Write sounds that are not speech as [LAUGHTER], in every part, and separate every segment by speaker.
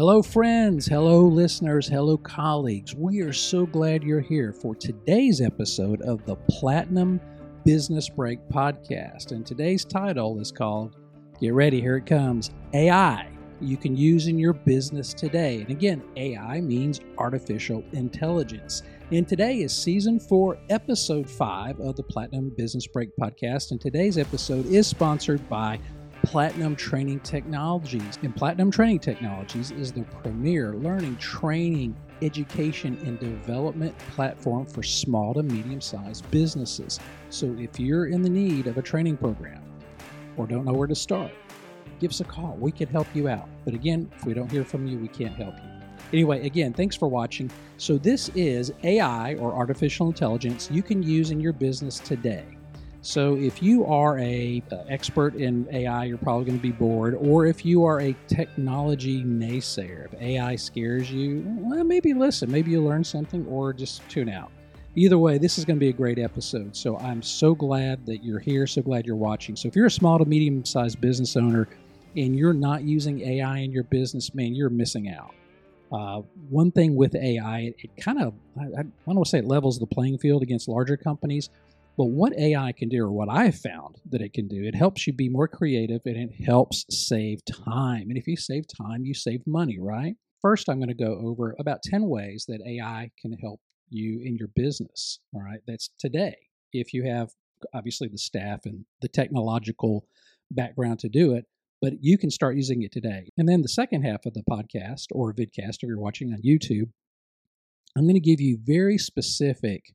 Speaker 1: Hello, friends. Hello, listeners. Hello, colleagues. We are so glad you're here for today's episode of the Platinum Business Break podcast. And today's title is called Get Ready, Here It Comes AI you can use in your business today. And again, AI means artificial intelligence. And today is season four, episode five of the Platinum Business Break podcast. And today's episode is sponsored by Platinum Training Technologies. And Platinum Training Technologies is the premier learning, training, education, and development platform for small to medium sized businesses. So if you're in the need of a training program or don't know where to start, give us a call. We can help you out. But again, if we don't hear from you, we can't help you. Anyway, again, thanks for watching. So, this is AI or artificial intelligence you can use in your business today. So if you are a uh, expert in AI, you're probably going to be bored. Or if you are a technology naysayer, if AI scares you, well, maybe listen, maybe you learn something, or just tune out. Either way, this is going to be a great episode. So I'm so glad that you're here. So glad you're watching. So if you're a small to medium sized business owner and you're not using AI in your business, man, you're missing out. Uh, one thing with AI, it, it kind of, I, I don't want to say it levels the playing field against larger companies, but what AI can do, or what I've found that it can do, it helps you be more creative and it helps save time. And if you save time, you save money, right? First, I'm going to go over about 10 ways that AI can help you in your business. All right. That's today. If you have obviously the staff and the technological background to do it, but you can start using it today. And then the second half of the podcast or vidcast, if you're watching on YouTube, I'm going to give you very specific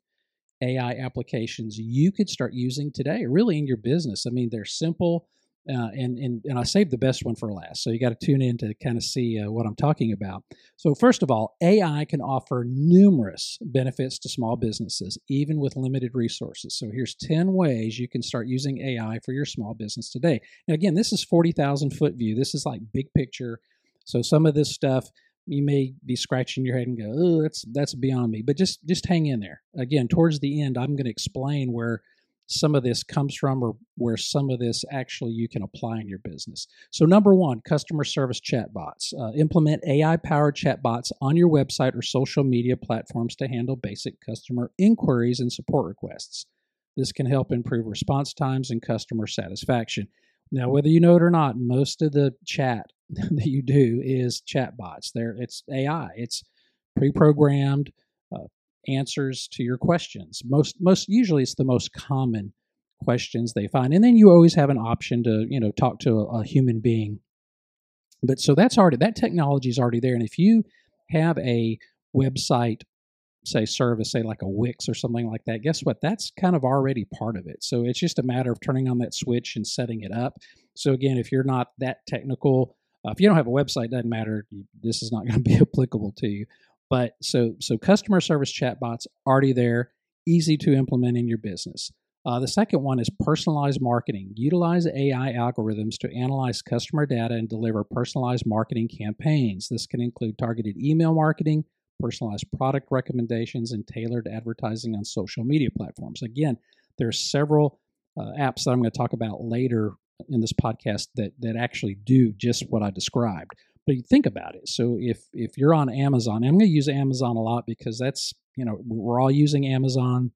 Speaker 1: AI applications you could start using today, really in your business. I mean, they're simple, uh, and and and I saved the best one for last. So you got to tune in to kind of see uh, what I'm talking about. So first of all, AI can offer numerous benefits to small businesses, even with limited resources. So here's 10 ways you can start using AI for your small business today. Now again, this is 40,000 foot view. This is like big picture. So some of this stuff you may be scratching your head and go, "Oh, that's that's beyond me." But just just hang in there. Again, towards the end, I'm going to explain where some of this comes from or where some of this actually you can apply in your business. So, number one, customer service chatbots. Uh, implement AI powered chatbots on your website or social media platforms to handle basic customer inquiries and support requests. This can help improve response times and customer satisfaction. Now, whether you know it or not, most of the chat [LAUGHS] that you do is chatbots. There, it's AI. It's pre-programmed uh, answers to your questions. Most, most usually, it's the most common questions they find, and then you always have an option to, you know, talk to a, a human being. But so that's already that technology is already there, and if you have a website say service, say like a Wix or something like that, guess what? That's kind of already part of it. So it's just a matter of turning on that switch and setting it up. So again, if you're not that technical, uh, if you don't have a website, doesn't matter. This is not going [LAUGHS] to be applicable to you. But so so customer service chatbots already there, easy to implement in your business. Uh, the second one is personalized marketing. Utilize AI algorithms to analyze customer data and deliver personalized marketing campaigns. This can include targeted email marketing, personalized product recommendations, and tailored advertising on social media platforms. Again, there are several uh, apps that I'm going to talk about later in this podcast that that actually do just what I described. But you think about it. So if if you're on Amazon, I'm going to use Amazon a lot because that's you know we're all using Amazon.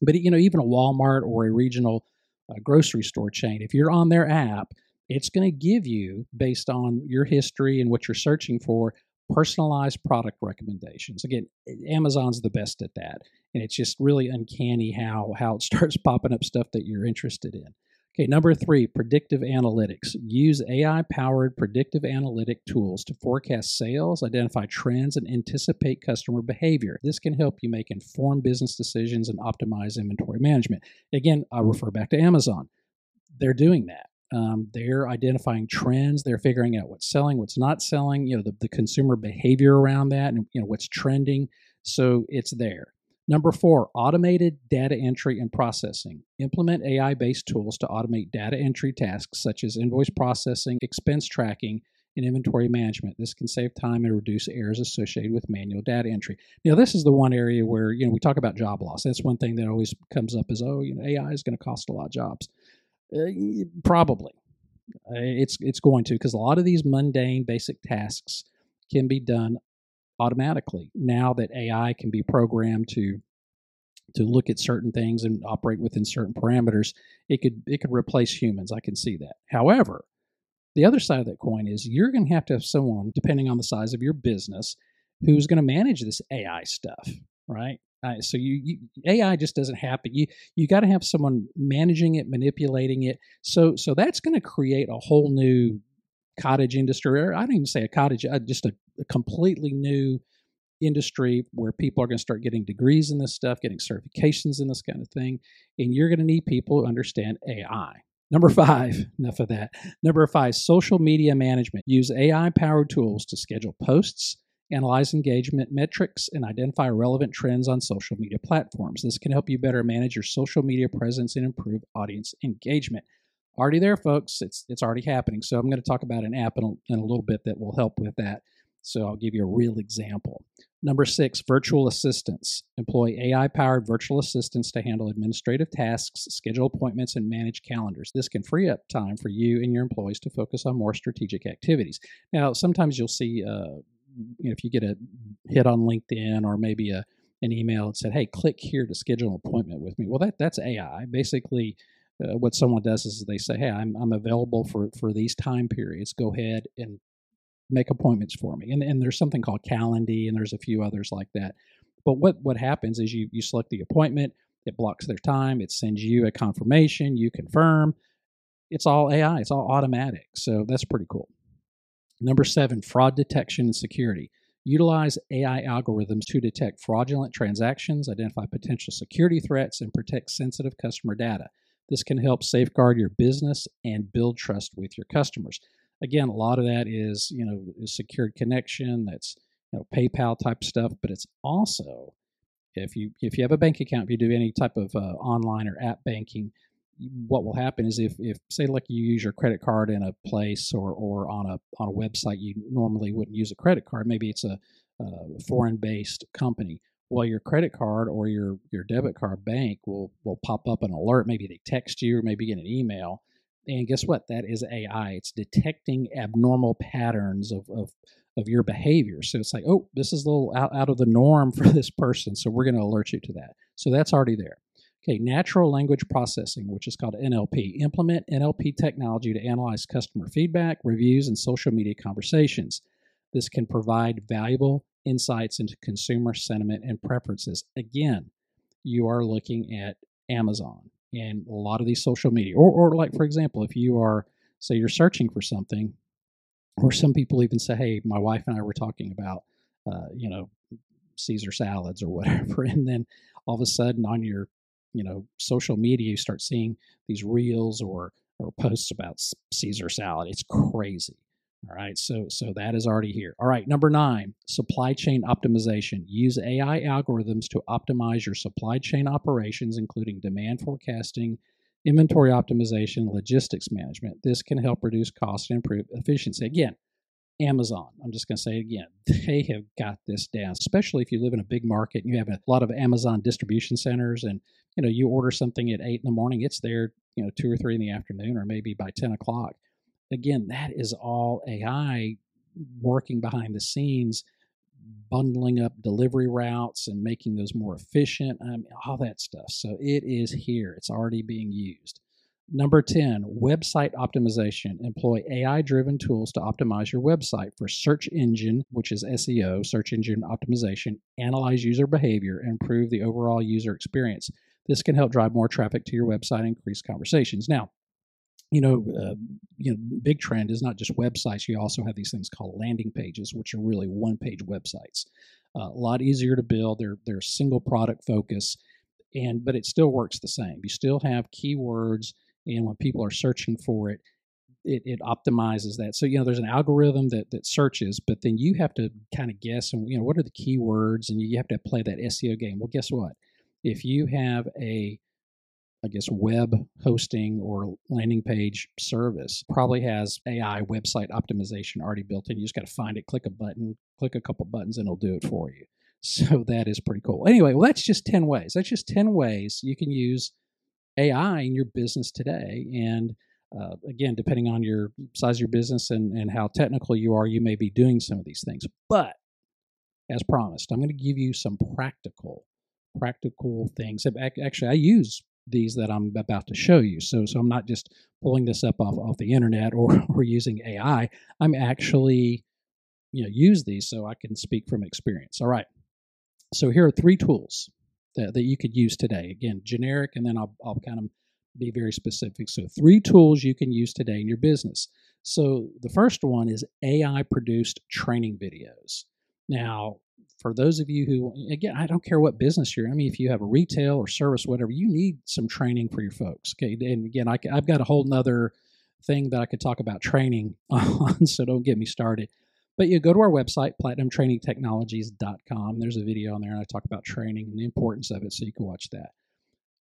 Speaker 1: But you know even a Walmart or a regional uh, grocery store chain, if you're on their app, it's going to give you based on your history and what you're searching for personalized product recommendations. Again, Amazon's the best at that, and it's just really uncanny how how it [LAUGHS] starts popping up stuff that you're interested in. Okay, number three, predictive analytics. Use AI powered predictive analytic tools to forecast sales, identify trends, and anticipate customer behavior. This can help you make informed business decisions and optimize inventory management. Again, I refer back to Amazon. They're doing that. Um, they're identifying trends. They're figuring out what's selling, what's not selling. You know, the, the consumer behavior around that, and you know what's trending. So it's there. Number four, automated data entry and processing. Implement AI based tools to automate data entry tasks such as invoice processing, expense tracking, and inventory management. This can save time and reduce errors associated with manual data entry. Now, this is the one area where you know we talk about job loss. That's one thing that always comes up is oh, you know, AI is going to cost a lot of jobs. Uh, probably, uh, it's it's going to because a lot of these mundane, basic tasks can be done automatically now that AI can be programmed to to look at certain things and operate within certain parameters it could it could replace humans. I can see that. However the other side of that coin is you're going to have to have someone depending on the size of your business who's going to manage this ai stuff right? Uh, so you, you, ai just doesn't happen. You you got to have someone managing it manipulating it. So so that's going to create a whole new cottage industry or i don't even say a cottage uh, just a, a completely new industry where people are going to start getting degrees in this stuff, getting certifications in this kind of thing. And you're going to need people who understand AI. Number five, [LAUGHS] enough of that. Number five, social media management. Use AI powered tools to schedule posts, analyze engagement metrics, and identify relevant trends on social media platforms. This can help you better manage your social media presence and improve audience engagement. Already there, folks. It's, it's already happening. So I'm going to talk about an app in a, in a little bit that will help with that. So I'll give you a real example. Number six, virtual assistants. Employ AI powered virtual assistants to handle administrative tasks, schedule appointments, and manage calendars. This can free up time for you and your employees to focus on more strategic activities. Now, sometimes you'll see, uh, you know, if you get a hit on LinkedIn or maybe a an email that said, "Hey, click here to schedule an appointment with me." Well, that that's AI. Basically, uh, what someone does is they say, "Hey, I'm I'm available for for these time periods. Go ahead and make appointments for me. And, and there's something called Calendly, and there's a few others like that. But what, what happens is you, you select the appointment, it blocks their time, it sends you a confirmation, you confirm. It's all AI, it's all automatic. So that's pretty cool. Number seven, fraud detection and security. Utilize AI algorithms to detect fraudulent transactions, identify potential security threats, and protect sensitive customer data. This can help safeguard your business and build trust with your customers again, a lot of that is you know secured connection. That's you know PayPal type stuff, but it's also if you if you have a bank account, if you do any type of uh, online or app banking, what will happen is if if say like you use your credit card in a place or or on a on a website you normally wouldn't use a credit card. Maybe it's a, a foreign based company. Well, your credit card or your your debit card bank will will pop up an alert. Maybe they text you or maybe get an email and guess what? That is AI. It's detecting abnormal patterns of, of, of your behavior. So it's like, oh, this is a little out, out of the norm for [LAUGHS] this person. So we're going to alert you to that. So that's already there. Okay, natural language processing, which is called NLP. Implement NLP technology to analyze customer feedback, reviews, and social media conversations. This can provide valuable insights into consumer sentiment and preferences. Again, you are looking at Amazon and a lot of these social media. Or, or like, for example, if you are, say, you're searching for something, or some people even say, hey, my wife and I were talking about, uh, you know, Caesar salads or [LAUGHS] whatever. And then all of a sudden on your, you know, social media, you start seeing these reels or, or posts about Caesar salad. It's crazy. All right, so so that is already here. All right, number nine, supply chain optimization. Use AI algorithms to optimize your supply chain operations, including demand forecasting, inventory optimization, logistics management. This can help reduce cost and improve efficiency. Again, Amazon. I'm just going to say it again. [LAUGHS] They have got this down, especially if you live in a big market and you have a lot of Amazon distribution centers and you know you order something at eight in the morning, it's there, you know, two or three in the afternoon or maybe by 10 o'clock again, that is all AI working behind the scenes, bundling up delivery routes and making those more efficient, all that stuff. So it is here, it's already being used. Number 10, website optimization. Employ AI driven tools to optimize your website for search engine, which is SEO, search engine optimization, analyze user behavior, and improve the overall user experience. This can help drive more traffic to your website and increase conversations. Now, you know, uh, you know, big trend is not just websites. You also have these things called landing pages, which are really one-page websites. Uh, a lot easier to build. They're they're single product focus, and but it still works the same. You still have keywords, and when people are searching for it, it, it optimizes that. So you know, there's an algorithm that that searches, but then you have to kind of guess and you know what are the keywords, and you have to play that SEO game. Well, guess what? If you have a I guess, web hosting or landing page service probably has AI website optimization already built in. You just got to find it, click a button, click a couple buttons, and it'll do it for you. [LAUGHS] So that is pretty cool. Anyway, well, that's just 10 ways. That's just 10 ways you can use AI in your business today. And Uh, again, depending on your size of your business and, and how technical you are, you may be doing some of these things. But as promised, I'm going to give you some practical, practical things. Actually, I use these that I'm about to show you. So, so I'm not just pulling this up off, off the internet or, [LAUGHS] or using AI. I'm actually, you know, use these so I can speak from experience. All right. So here are three tools that, that you could use today. Again, generic, and then I'll, I'll kind of be very specific. So three tools you can use today in your business. So the first one is AI produced training videos. Now, for those of you who, again, I don't care what business you're in. I mean, if you have a retail or service, whatever, you need some training for your folks. Okay. And again, I, have got a whole nother thing that I could talk about training [LAUGHS] on, so don't get me started. But you go to our website, platinumtrainingtechnologies.com. There's a video on there, and I talk about training and the importance of it, so you can watch that.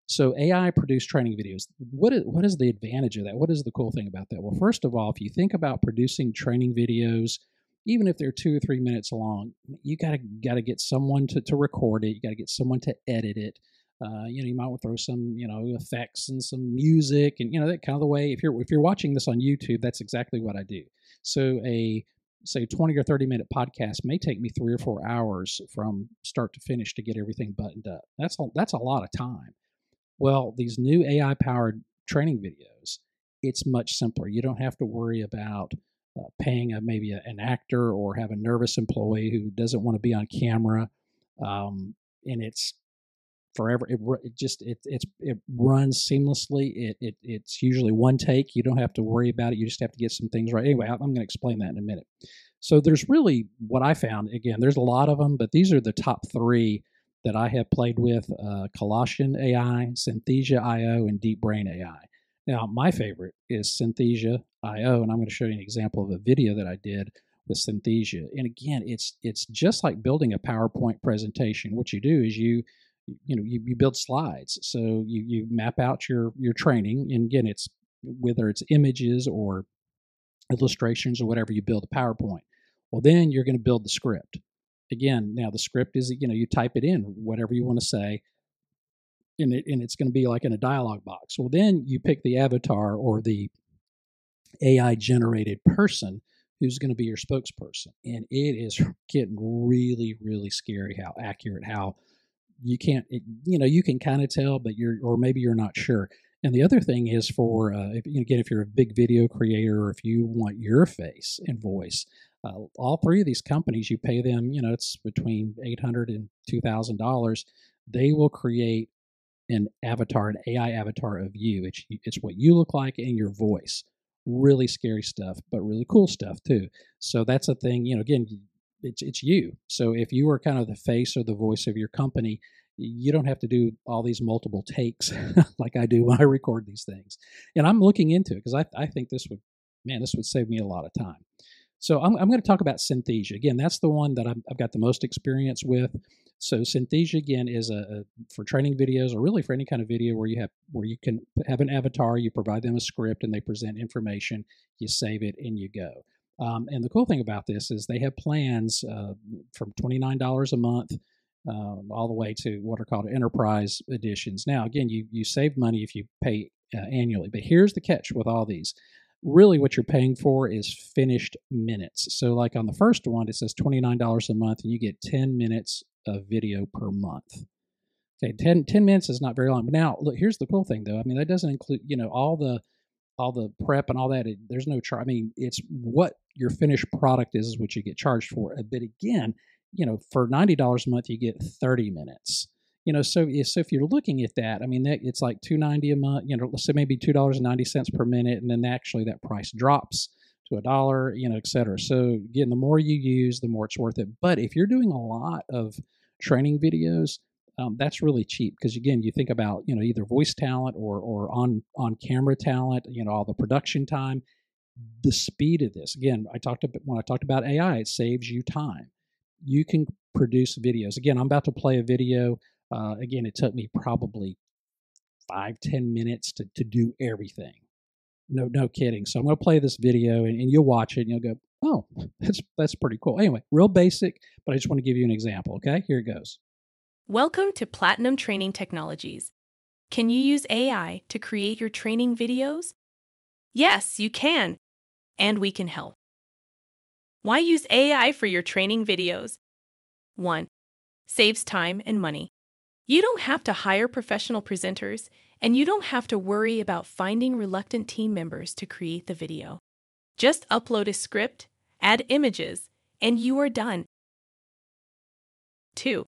Speaker 1: So AI produced training videos. What is, what is the advantage of that? What is the cool thing about that? Well, first of all, if you think about producing training videos, even if they're two or three minutes long, you gotta gotta get someone to, to record it. You gotta get someone to edit it. Uh, you know, you might want to throw some, you know, effects and some music, and you know that kind of the way. If you're if you're watching this on YouTube, that's exactly what I do. So a say 20 or 30 minute podcast may take me three or four hours from start to finish to get everything buttoned up. That's a, that's a lot of time. Well, these new AI powered training videos, it's much simpler. You don't have to worry about uh, paying a, maybe a, an actor or have a nervous employee who doesn't want to be on camera. Um, and it's forever. It, it just it it's it runs seamlessly. It, it it's usually one take. You don't have to worry about it. You just have to get some things right. Anyway, I'm going to explain that in a minute. So there's really what I found. Again, there's a lot of them, but these are the top three that I have played with: uh, Colossyan AI, Synthesia IO, and Deep Brain AI. Now, my favorite is Synthesia IO, and I'm going to show you an example of a video that I did with Synthesia. And again, it's it's just like building a PowerPoint presentation. What you do is you you know you, you build slides. So you you map out your your training, and again, it's whether it's images or illustrations or whatever you build a PowerPoint. Well, then you're going to build the script. Again, now the script is you know you type it in whatever you want to say and, it, and it's going to be like in a dialog box. Well, then you pick the avatar or the AI generated person who's going to be your spokesperson. And it is [LAUGHS] getting really, really scary how accurate, how you can't, it, you know, you can kind of tell, but you're, or maybe you're not sure. And the other thing is for, uh, if, again, if you're a big video creator or if you want your face and voice, uh, all three of these companies, you pay them, you know, it's between $800 and $2,000. They will create an avatar, an AI avatar of you. It's it's what you look like and your voice. Really scary stuff, but really cool stuff too. So that's a thing. You know, again, it's it's you. So if you are kind of the face or the voice of your company, you don't have to do all these multiple takes [LAUGHS] like I do when I record these things. And I'm looking into it because I I think this would man this would save me a lot of time. So I'm, I'm going to talk about Synthesia. Again, that's the one that I've, I've got the most experience with. So Synthesia again is a, a, for training videos or really for any kind of video where you have where you can have an avatar, you provide them a script and they present information, you save it and you go. Um, and the cool thing about this is they have plans uh, from twenty nine dollars a month um, all the way to what are called enterprise editions. Now, again, you you save money if you pay uh, annually, but here's the catch with all these really what you're paying for is finished minutes. So, like on the first one, it says $29 a month and you get 10 minutes of video per month. Okay, 10, 10 minutes is not very long. But now, look, here's the cool thing though. I mean, that doesn't include, you know, all the all the prep and all that. It, there's no charge. I mean, it's what your finished product is, is what you get charged for. Uh, but again, you know, for $90 a month, you get 30 minutes you know, so so if you're looking at that, I mean, that it's like two ninety a month. You know, let's say maybe two dollars and ninety cents per minute, and then actually that price drops to a dollar, you know, et cetera. So again, the more you use, the more it's worth it. But if you're doing a lot of training videos, um, that's really cheap because again, you think about you know either voice talent or or on on camera talent, you know, all the production time, the speed of this. Again, I talked about when I talked about AI, it saves you time. You can produce videos. Again, I'm about to play a video uh, again, it took me probably five ten minutes to, to do everything. No, no kidding. So I'm going to play this video and, and you'll watch it and you'll go, oh, [LAUGHS] that's, that's pretty cool. Anyway, real basic, but I just want to give you an example. Okay, here it goes.
Speaker 2: Welcome to Platinum Training Technologies. Can you use AI to create your training videos? Yes, you can, and we can help. Why use AI for your training videos? 1. Saves time and money. You don't have to hire professional presenters, and you don't have to worry about finding reluctant team members to create the video. Just upload a script, add images, and you are done. 2.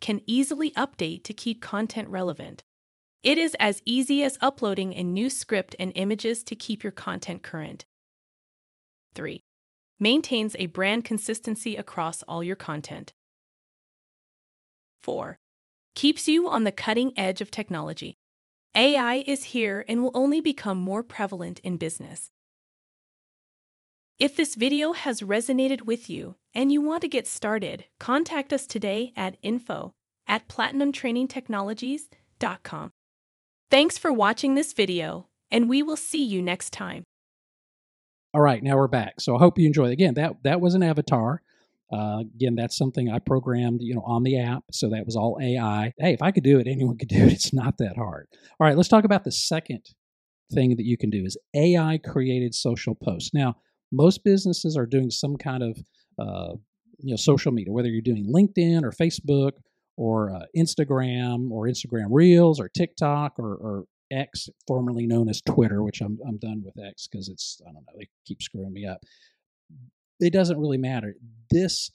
Speaker 2: Can easily update to keep content relevant. It is as easy as uploading a new script and images to keep your content current. 3. Maintains a brand consistency across all your content. 4. Keeps you on the cutting edge of technology. AI is here and will only become more prevalent in business. If this video has resonated with you and you want to get started, contact us today at info at platinumtrainingtechnologies.com. Thanks for watching this video, and we will see you next time.
Speaker 1: All right, now we're back. So I hope you enjoyed. Again, that that was an avatar. Uh, again, that's something I programmed, you know, on the app. So that was all AI. Hey, if I could do it, [LAUGHS] anyone could do it. It's not that hard. All right, let's talk about the second thing that you can do is AI created social posts. Now, most businesses are doing some kind of uh, you know social media, whether you're doing LinkedIn or Facebook or uh, Instagram or Instagram Reels or TikTok or, or X, formerly known as Twitter, which I'm I'm done with X because it's I don't know they keep screwing me up. It doesn't really matter. This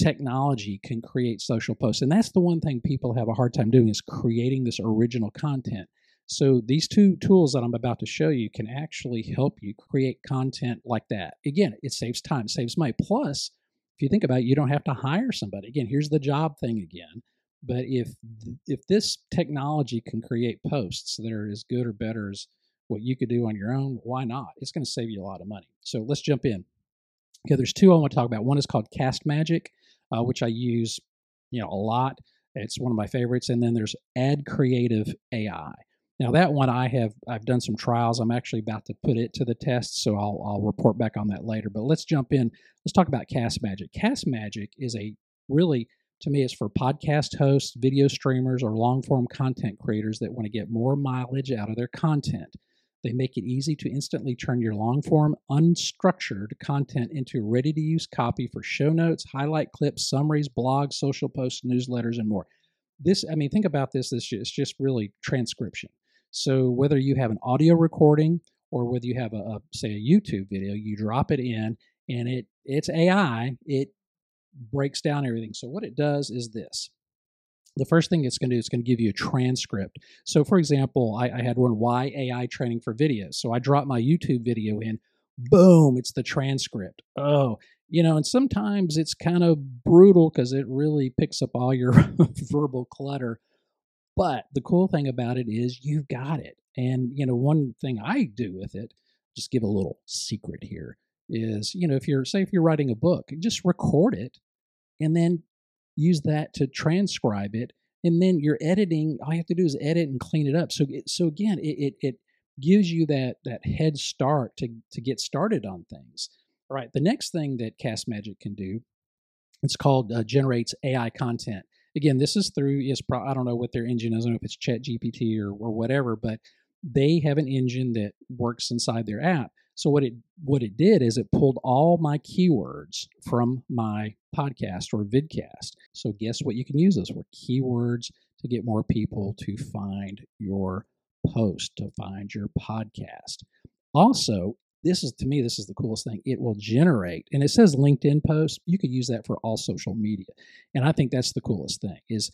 Speaker 1: technology can create social posts, and that's the one thing people have a hard time doing is creating this original content. So these two tools that I'm about to show you can actually help you create content like that. Again, it saves time, saves money. Plus, if you think about it, you don't have to hire somebody. Again, here's the job thing again. But if if this technology can create posts that are as good or better as what you could do on your own, why not? It's going to save you a lot of money. So let's jump in. There's two I want to talk about. One is called Cast Magic, uh, which I use, you know, a lot. It's one of my favorites. And then there's Ad Creative AI. Now that one I have I've done some trials. I'm actually about to put it to the test, so I'll I'll report back on that later. But let's jump in. Let's talk about Cast Magic. Cast Magic is a really to me it's for podcast hosts, video streamers, or long form content creators that want to get more mileage out of their content. They make it easy to instantly turn your long form, unstructured content into ready to use copy for show notes, highlight clips, summaries, blogs, social posts, newsletters, and more. This, I mean, think about this. This is just really transcription. So whether you have an audio recording or whether you have a, a say a YouTube video, you drop it in and it it's AI, it breaks down everything. So what it does is this. The first thing it's going to do is going to give you a transcript. So, for example, I, I had one why AI training for videos. So I dropped my YouTube video in, boom, it's the transcript. Oh, you know, and sometimes it's kind of brutal because it really picks up all your [LAUGHS] verbal clutter. But the cool thing about it is you've got it. And, you know, one thing I do with it, just give a little secret here, is, you know, if you're, say, if you're writing a book, just record it and then use that to transcribe it. And then you're editing, all you have to do is edit and clean it up. So, so again, it, it, it gives you that, that head start to, to get started on things. All right. The next thing that Cast Magic can do, it's called uh, generates AI content again, this is through is pro- I don't know what their engine is. I don't know if it's Chat GPT or or whatever, but they have an engine that works inside their app. So what it what it did is it pulled all my keywords from my podcast or vidcast. So guess what you can use those for keywords to get more people to find your post, to find your podcast. Also, this is to me this is the coolest thing it will generate and it says linkedin post you could use that for all social media and i think that's the coolest thing is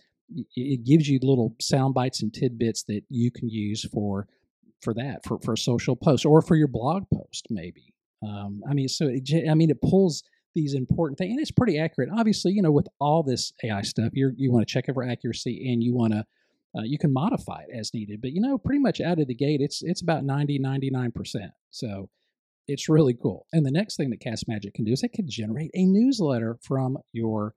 Speaker 1: it gives you little sound bites and tidbits that you can use for for that for for a social post or for your blog post maybe um, i mean so it, i mean it pulls these important things and it's pretty accurate obviously you know with all this ai stuff you you want to check it for accuracy and you want to uh, you can modify it as needed but you know pretty much out of the gate it's it's about 90 99% so it's really cool. And the next thing that Cast Magic can do is it can generate a newsletter from your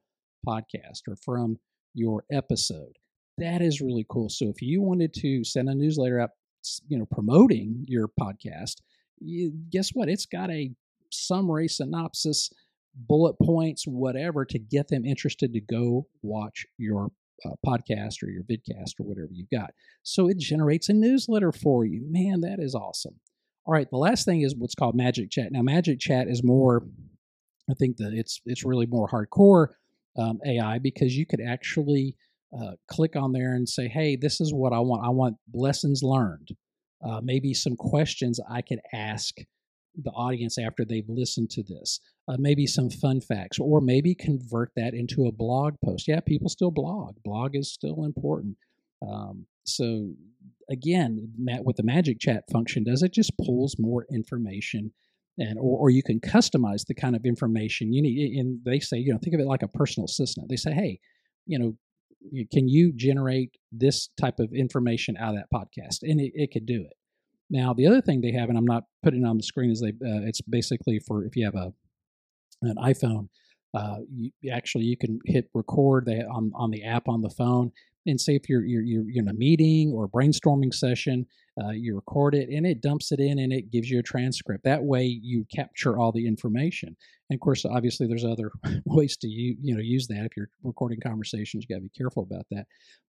Speaker 1: podcast or from your episode. That is really cool. So if you wanted to send a newsletter out, you know, promoting your podcast, you, guess what? It's got a summary, synopsis, bullet points, whatever to get them interested to go watch your uh, podcast or your vidcast or whatever you've got. So it generates a newsletter for you. Man, that is awesome. All right, the last thing is what's called Magic Chat. Now, Magic Chat is more, I think that it's it's really more hardcore um, AI because you could actually uh, click on there and say, "Hey, this is what I want. I want lessons learned. Uh, maybe some questions I could ask the audience after they've listened to this. Uh, maybe some fun facts, or maybe convert that into a blog post. Yeah, people still blog. Blog is still important. Um, so again, Matt, with the Magic Chat function, does it just pulls more information, and or, or you can customize the kind of information you need. And they say, you know, think of it like a personal assistant. They say, hey, you know, can you generate this type of information out of that podcast? And it, it could do it. Now, the other thing they have, and I'm not putting it on the screen, is they uh, it's basically for if you have a an iPhone, uh, you, actually you can hit record they, on on the app on the phone, and say if you're you're, you're in a meeting or a brainstorming session, uh, you record it and it dumps it in and it gives you a transcript. That way you capture all the information. And of course, obviously, there's other [LAUGHS] ways to you you know use that. If you're recording conversations, you got to be careful about that.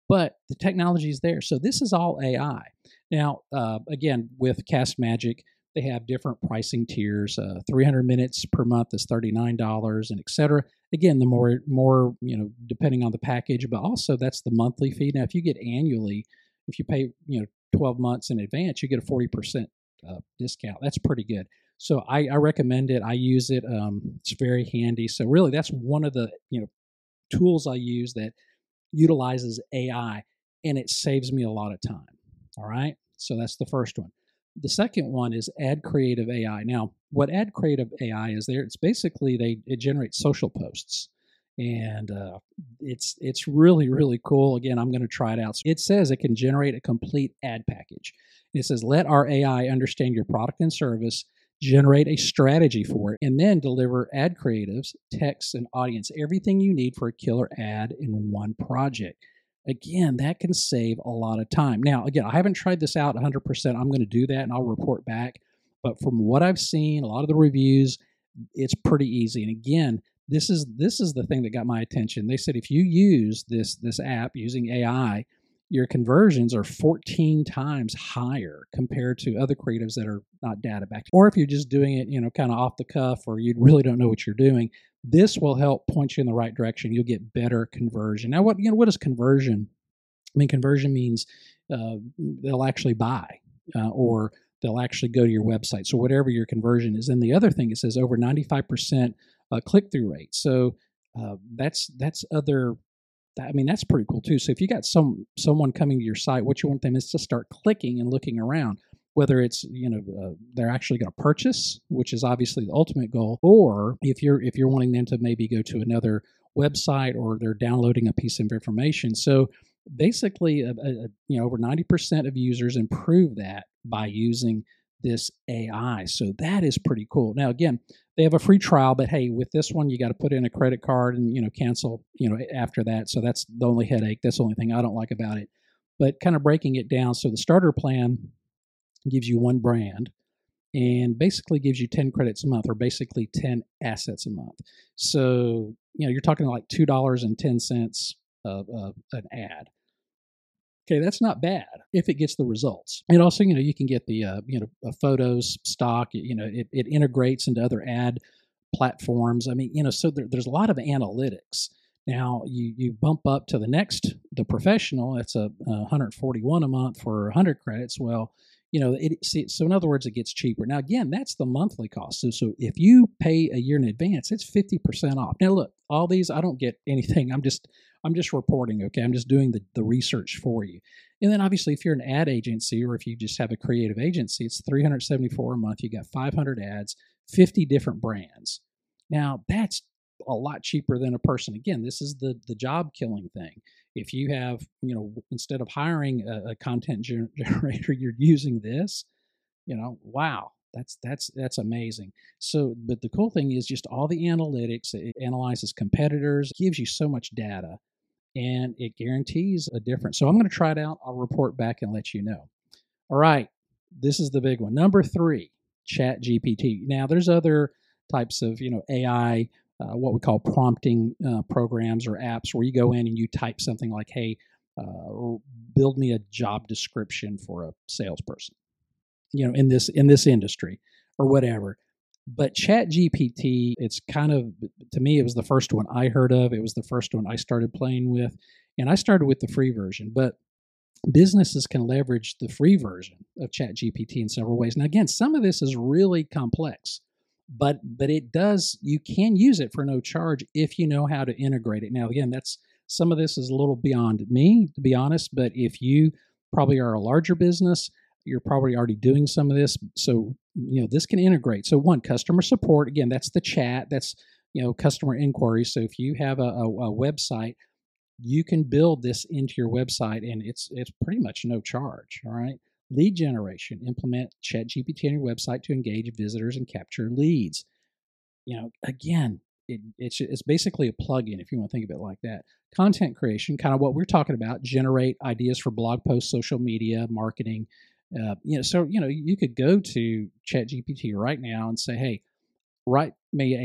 Speaker 1: But the technology is there. So this is all AI. Now, uh, again, with Cast Magic, they have different pricing tiers. Uh, 300 minutes per month is $39 and etc. Again, the more more you know, depending on the package, but also that's the monthly fee. Now, if you get annually, if you pay you know 12 months in advance, you get a 40% uh, discount. That's pretty good. So I, I recommend it. I use it. Um, it's very handy. So really, that's one of the you know tools I use that utilizes AI, and it saves me a lot of time. All right. So that's the first one. The second one is Ad Creative AI. Now, what Ad Creative AI is there? It's basically they it generates social posts, and uh, it's it's really really cool. Again, I'm going to try it out. So it says it can generate a complete ad package. It says let our AI understand your product and service, generate a strategy for it, and then deliver ad creatives, text, and audience everything you need for a killer ad in one project. Again, that can save a lot of time. Now, again, I haven't tried this out 100%. I'm going to do that and I'll report back. But from what I've seen, a lot of the reviews, it's pretty easy. And again, this is this is the thing that got my attention. They said if you use this this app using AI, your conversions are 14 times higher compared to other creatives that are not data backed. Or if you're just doing it, you know, kind of off the cuff or you really don't know what you're doing, this will help point you in the right direction. You'll get better conversion. Now, what you know, what is conversion? I mean, conversion means uh, they'll actually buy uh, or they'll actually go to your website. So whatever your conversion is. And the other thing it says over 95% uh, click through rate. So uh, that's that's other I mean, that's pretty cool too. So if you got some someone coming to your site, what you want them is to start clicking and looking around, whether it's you know uh, they're actually going to purchase, which is obviously the ultimate goal, or if you're if you're wanting them to maybe go to another website or they're downloading a piece of information. So basically, you know, over ninety percent of users improve that by using this AI. So that is pretty cool. Now, again, they have a free trial, but hey, with this one, you got to put in a credit card and you know cancel you know after that. So that's the only headache. That's the only thing I don't like about it. But kind of breaking it down, so the starter plan gives you one brand and basically gives you 10 credits a month or basically 10 assets a month. So, you know, you're talking like $2.10 of, of an ad. Okay, that's not bad if it gets the results. And also, you know, you can get the uh, you know photos stock. You know, it, it integrates into other ad platforms. I mean, you know, so there, there's a lot of analytics. Now you you bump up to the next the professional. It's a, a 141 a month for 100 credits. Well, you know, it so in other words, it gets cheaper. Now again, that's the monthly cost. So so if you pay a year in advance, it's 50% off. Now look, all these I don't get anything. I'm just I'm just reporting, okay? I'm just doing the, the research for you. And then obviously if you're an ad agency or if you just have a creative agency, it's 374 a month. You got 500 ads, 50 different brands. Now that's a lot cheaper than a person. Again, this is the the job killing thing. If you have, you know, instead of hiring a, a content gener- [LAUGHS] generator, you're using this, you know, wow, that's that's that's amazing. So, but the cool thing is just all the analytics. It analyzes competitors, gives you so much data and it guarantees a difference. So I'm going to try it out. I'll report back and let you know. All right, this is the big one. Number three, Chat GPT. Now, there's other types of you know AI, uh, what we call prompting uh, programs or apps, where you go in and you type something like, "Hey, uh, build me a job description for a salesperson." you know, in this in this industry or whatever. But Chat GPT, it's kind of to me, it was the first one I heard of. It was the first one I started playing with, and I started with the free version. But businesses can leverage the free version of Chat GPT in several ways. Now, again, some of this is really complex, but but it does you can use it for no charge if you know how to integrate it. Now, again, that's some of this is a little beyond me, to be honest. But if you probably are a larger business, you're probably already doing some of this. So you know this can integrate so one customer support again that's the chat that's you know customer inquiries so if you have a, a, a, website you can build this into your website and it's it's pretty much no charge all right lead generation implement chat gpt on your website to engage visitors and capture leads you know again it, it's, it's basically a plugin if you want to think of it like that content creation kind of what we're talking about generate ideas for blog posts social media marketing uh, you know, so you know, you could go to ChatGPT right now and say, "Hey, write me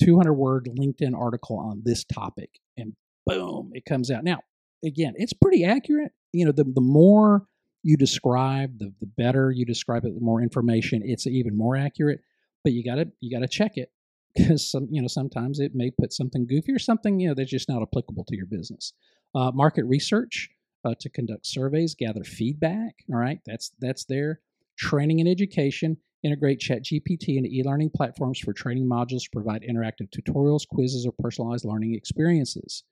Speaker 1: a 200 word LinkedIn article on this topic," and boom, it comes out. Now, again, it's pretty accurate. You know, the the more you describe, the the better you describe it, the more information, it's even more accurate. But you gotta you gotta check it because some you know sometimes it may put something goofy or something you know that's just not applicable to your business. Uh, market research uh, to conduct surveys, gather feedback. All right, that's that's there. Training and education. Integrate ChatGPT into e-learning platforms for training modules to provide interactive tutorials, quizzes, or personalized learning experiences.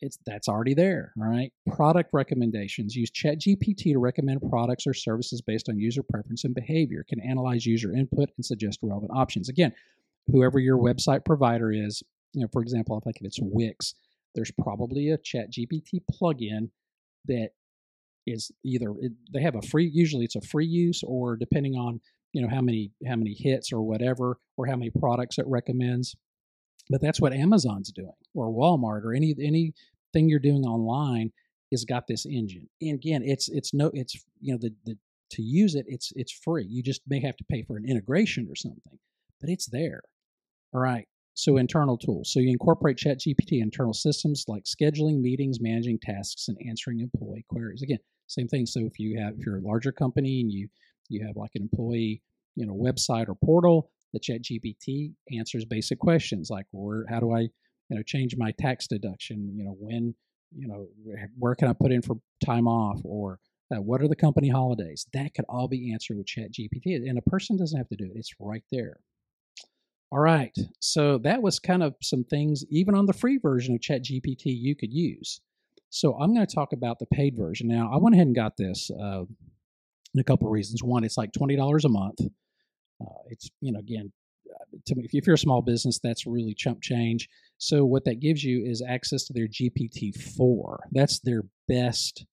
Speaker 1: It's that's already there. All right. Product recommendations. Use ChatGPT to recommend products or services based on user preference and behavior. Can analyze user input and suggest relevant options. Again, whoever your website provider is, you know, for example, if like if it's Wix, there's probably a chat gpt plugin that is either they have a free usually it's a free use or depending on you know how many how many hits or whatever or how many products it recommends but that's what amazon's doing or walmart or any anything you're doing online has got this engine and again it's it's no it's you know the, the to use it it's it's free you just may have to pay for an integration or something but it's there all right so internal tools. So you incorporate ChatGPT internal systems like scheduling meetings, managing tasks, and answering employee queries. Again, same thing. So if you have if you're a larger company and you you have like an employee you know website or portal, the ChatGPT answers basic questions like where how do I you know change my tax deduction? You know when you know where can I put in for time off or uh, what are the company holidays? That could all be answered with ChatGPT, and a person doesn't have to do it. It's right there. All right. So that was kind of some things, even on the free version of ChatGPT, you could use. So I'm going to talk about the paid version. Now, I went ahead and got this uh, a couple of reasons. One, it's like $20 a month. Uh, it's, you know, again, uh, to me, if you're a small business, that's really chump change. So what that gives you is access to their GPT-4. That's their best,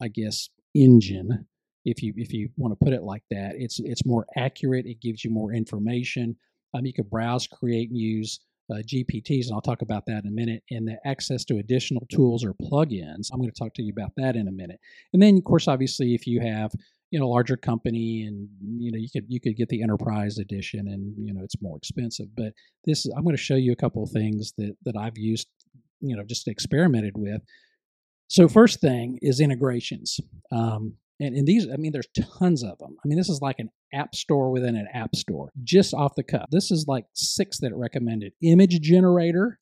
Speaker 1: I guess, engine. If you if you want to put it like that, it's it's more accurate. It gives you more information. Um, you could browse, create, and use uh, GPTs, and I'll talk about that in a minute, and the access to additional tools or plugins. I'm going to talk to you about that in a minute. And then, of course, obviously, if you have you know larger company and you know you could you could get the enterprise edition and you know it's more expensive but this i'm going to show you a couple of things that that i've used you know just experimented with so first thing is integrations um, and, and these, I mean, there's tons of them. I mean, this is like an app store within an app store, just off the cuff. This is like six that it recommended. Image generator,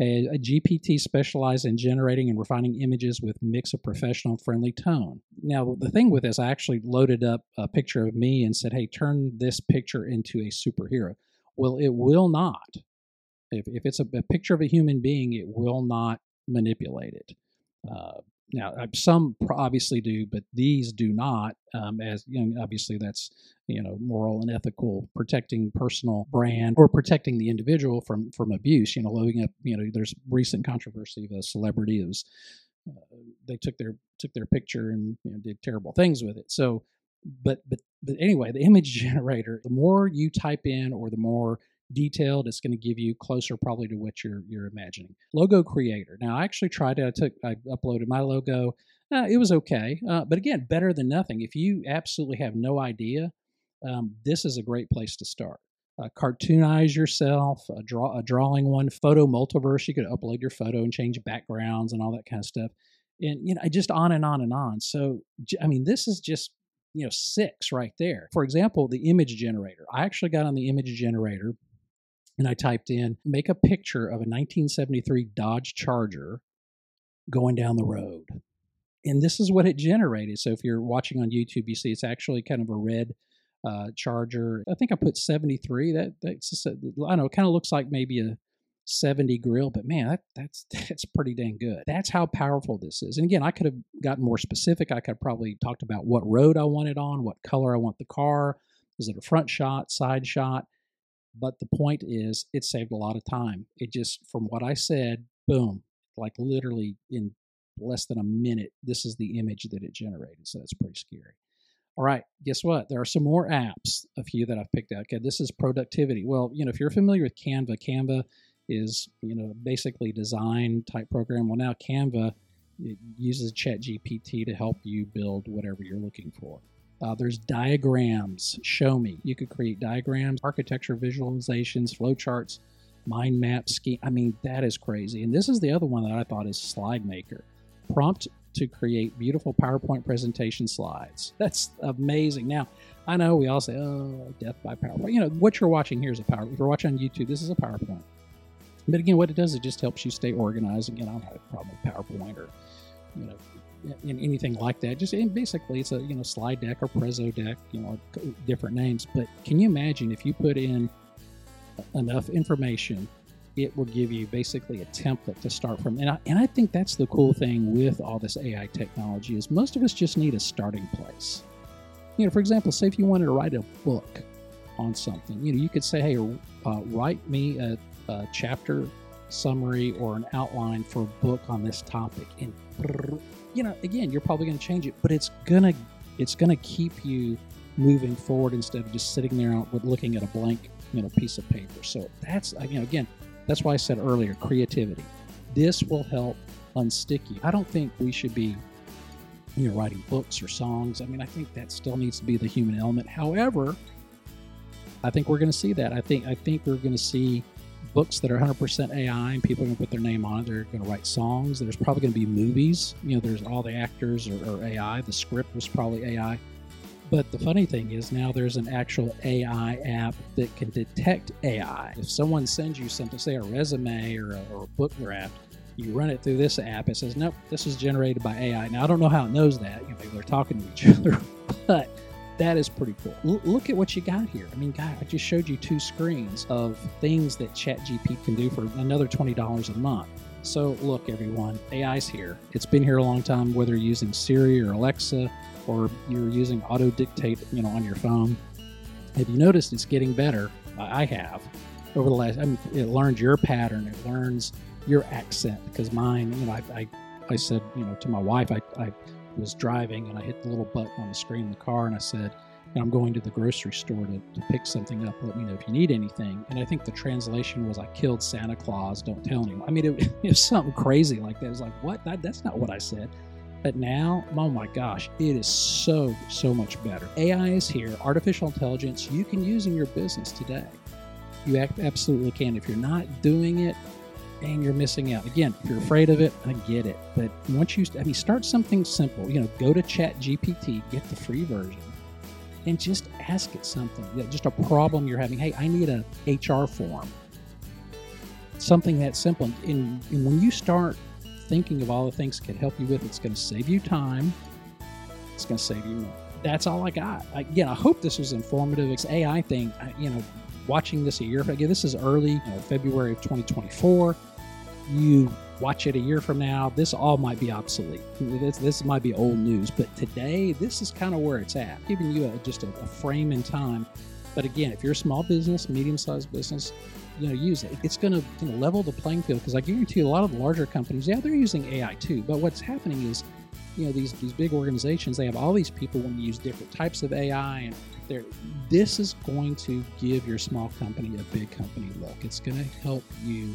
Speaker 1: okay, a GPT specialized in generating and refining images with mix of professional and friendly tone. Now, the thing with this, I actually loaded up a picture of me and said, hey, turn this picture into a superhero. Well, it will not. If, if it's a, a picture of a human being, it will not manipulate it. Uh, now, uh, some obviously do, but these do not. Um, as you know, obviously, that's you know moral and ethical, protecting personal brand or protecting the individual from from abuse. You know, loading up. You know, there's recent controversy of a celebrity who uh, they took their took their picture and you know, did terrible things with it. So, but but but anyway, the [LAUGHS] image generator. The more you type in, or the more detailed. It's going to give you closer probably to what you're you're imagining. Logo creator. Now I actually tried it. I took I uploaded my logo. Uh, it was okay, uh, but again, better than nothing. If you absolutely have no idea, um, this is a great place to start. Uh, cartoonize yourself, a draw a drawing one, photo multiverse. You could upload your photo and change backgrounds and all that kind of stuff. and you know just on and on and on so i mean this is just you know six right there for example the image generator i actually got on the image generator and i typed in make a picture of a 1973 dodge charger going down the road and this is what it generated so if you're watching on youtube you see it's actually kind of a red uh, charger i think i put 73 that that's just, i don't know it kind of looks like maybe a 70 grill, but man, that, that's [LAUGHS] that's pretty dang good. That's how powerful this is. And again, I could have gotten more specific. I could have probably talked about what road I want it on, what color I want the car. Is it a front shot, side shot? But the point is, it saved a lot of time. It just, from what I said, boom, like literally in less than a minute, this is the image that it generated. So that's pretty scary. All right, guess what? There are some more apps, a few that I've picked out. Okay, this is productivity. Well, you know, if you're familiar with Canva, Canva is you know basically design type program. Well, now Canva uses ChatGPT to help you build whatever you're looking for. Uh, there's diagrams. Show me. You could create diagrams, architecture visualizations, flowcharts, mind map scheme. I mean, that is crazy. And this is the other one that I thought is Slide Maker. Prompt to create beautiful PowerPoint presentation slides. That's amazing. Now, I know we all say, "Oh, death by PowerPoint." You know what you're watching here is a PowerPoint. If you're watching on YouTube, this is a PowerPoint. But again, what it does, it just helps you stay organized. Again, I don't have a problem with PowerPoint or, you know, in anything like that. Just basically, it's a you know slide deck or Prezo deck, you know, different names. But can you imagine if you put in enough information, it will give you basically a template to start from. And I, and I think that's the cool thing with all this AI technology is most of us just need a starting place. You know, for example, say if you wanted to write a book on something, you know, you could say, hey, uh, write me a a chapter summary or an outline for a book on this topic. And you know again you're probably going to change it but it's gonna it's gonna keep you moving forward instead of just sitting there with looking at a blank you know piece of paper. So that's you know again that's why i said earlier creativity. This will help unstick you. I don't think we should be you know writing books or songs. I mean i think that still needs to be the human element. However i think we're going to see that. I think i think we're going to see books that are 100% AI and people are going to put their name on it. They're going to write songs. There's probably going to be movies. You know, there's all the actors are, AI. The script was probably AI. But the funny thing is now there's an actual AI app that can detect AI. If someone sends you something, say a resume or a, or a book draft, you run it through this app. It says, nope, this is generated by AI. Now, I don't know how it knows that. You know, maybe they're talking to each [LAUGHS] other, but that is pretty cool. L- look at what you got here. I mean, God, I just showed you two screens of things that ChatGPT can do for another $20 a month. So, look, everyone, AI's here. It's been here a long time, whether you're using Siri or Alexa or you're using auto dictate, you know, on your phone. Have you noticed it's getting better? I have. Over the last, I mean, it learns your pattern. It learns your accent because mine, you know, I, I, I said, you know, to my wife, I, I was driving and I hit the little button on the screen in the car and I said, I'm going to the grocery store to, to pick something up. Let me know if you need anything. And I think the translation was, I killed Santa Claus. Don't tell anyone. I mean, it, [LAUGHS] it was something crazy like that. Was like, what? That, that's not what I said. But now, oh my gosh, it is so, so much better. AI is here, artificial intelligence, you can use in your business today. You absolutely can. If you're not doing it, and you're missing out. Again, if you're afraid of it, I get it. But once you, I mean, start something simple. You know, go to Chat GPT, get the free version, and just ask it something. Just a problem you're having. Hey, I need a HR form. Something that simple. And, and when you start thinking of all the things it can help you with, it's going to save you time. It's going to save you money. That's all I got. Again, I hope this was informative. It's AI thing. You know, watching this a year again, this is early you know, February of 2024 you watch it a year from now, this all might be obsolete. This, this might be old news, but today, this is kind of where it's at, giving you a, just a, a, frame in time. But again, if you're a small business, medium sized business, you know, use it. It's going to you know, level the playing field because I guarantee you a lot of the larger companies, yeah, they're using AI too. But what's happening is, you know, these, these big organizations, they have all these people when you use different types of AI and they're, this is going to give your small company a big company look. It's going to help you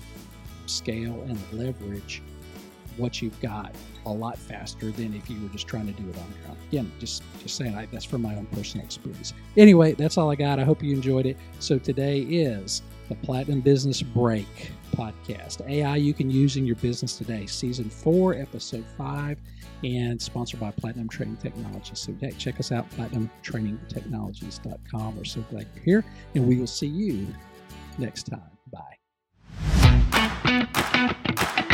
Speaker 1: scale and leverage what you've got a lot faster than if you were just trying to do it on your own. Again, just just saying I, that's from my own personal experience. Anyway, that's all I got. I hope you enjoyed it. So today is the Platinum Business Break podcast. AI you can use in your business today, season four, episode five, and sponsored by Platinum Training Technologies. So check us out, platinumtrainingtechnologies.com. We're so glad you're here, and we will see you next time. Bye. Thank you.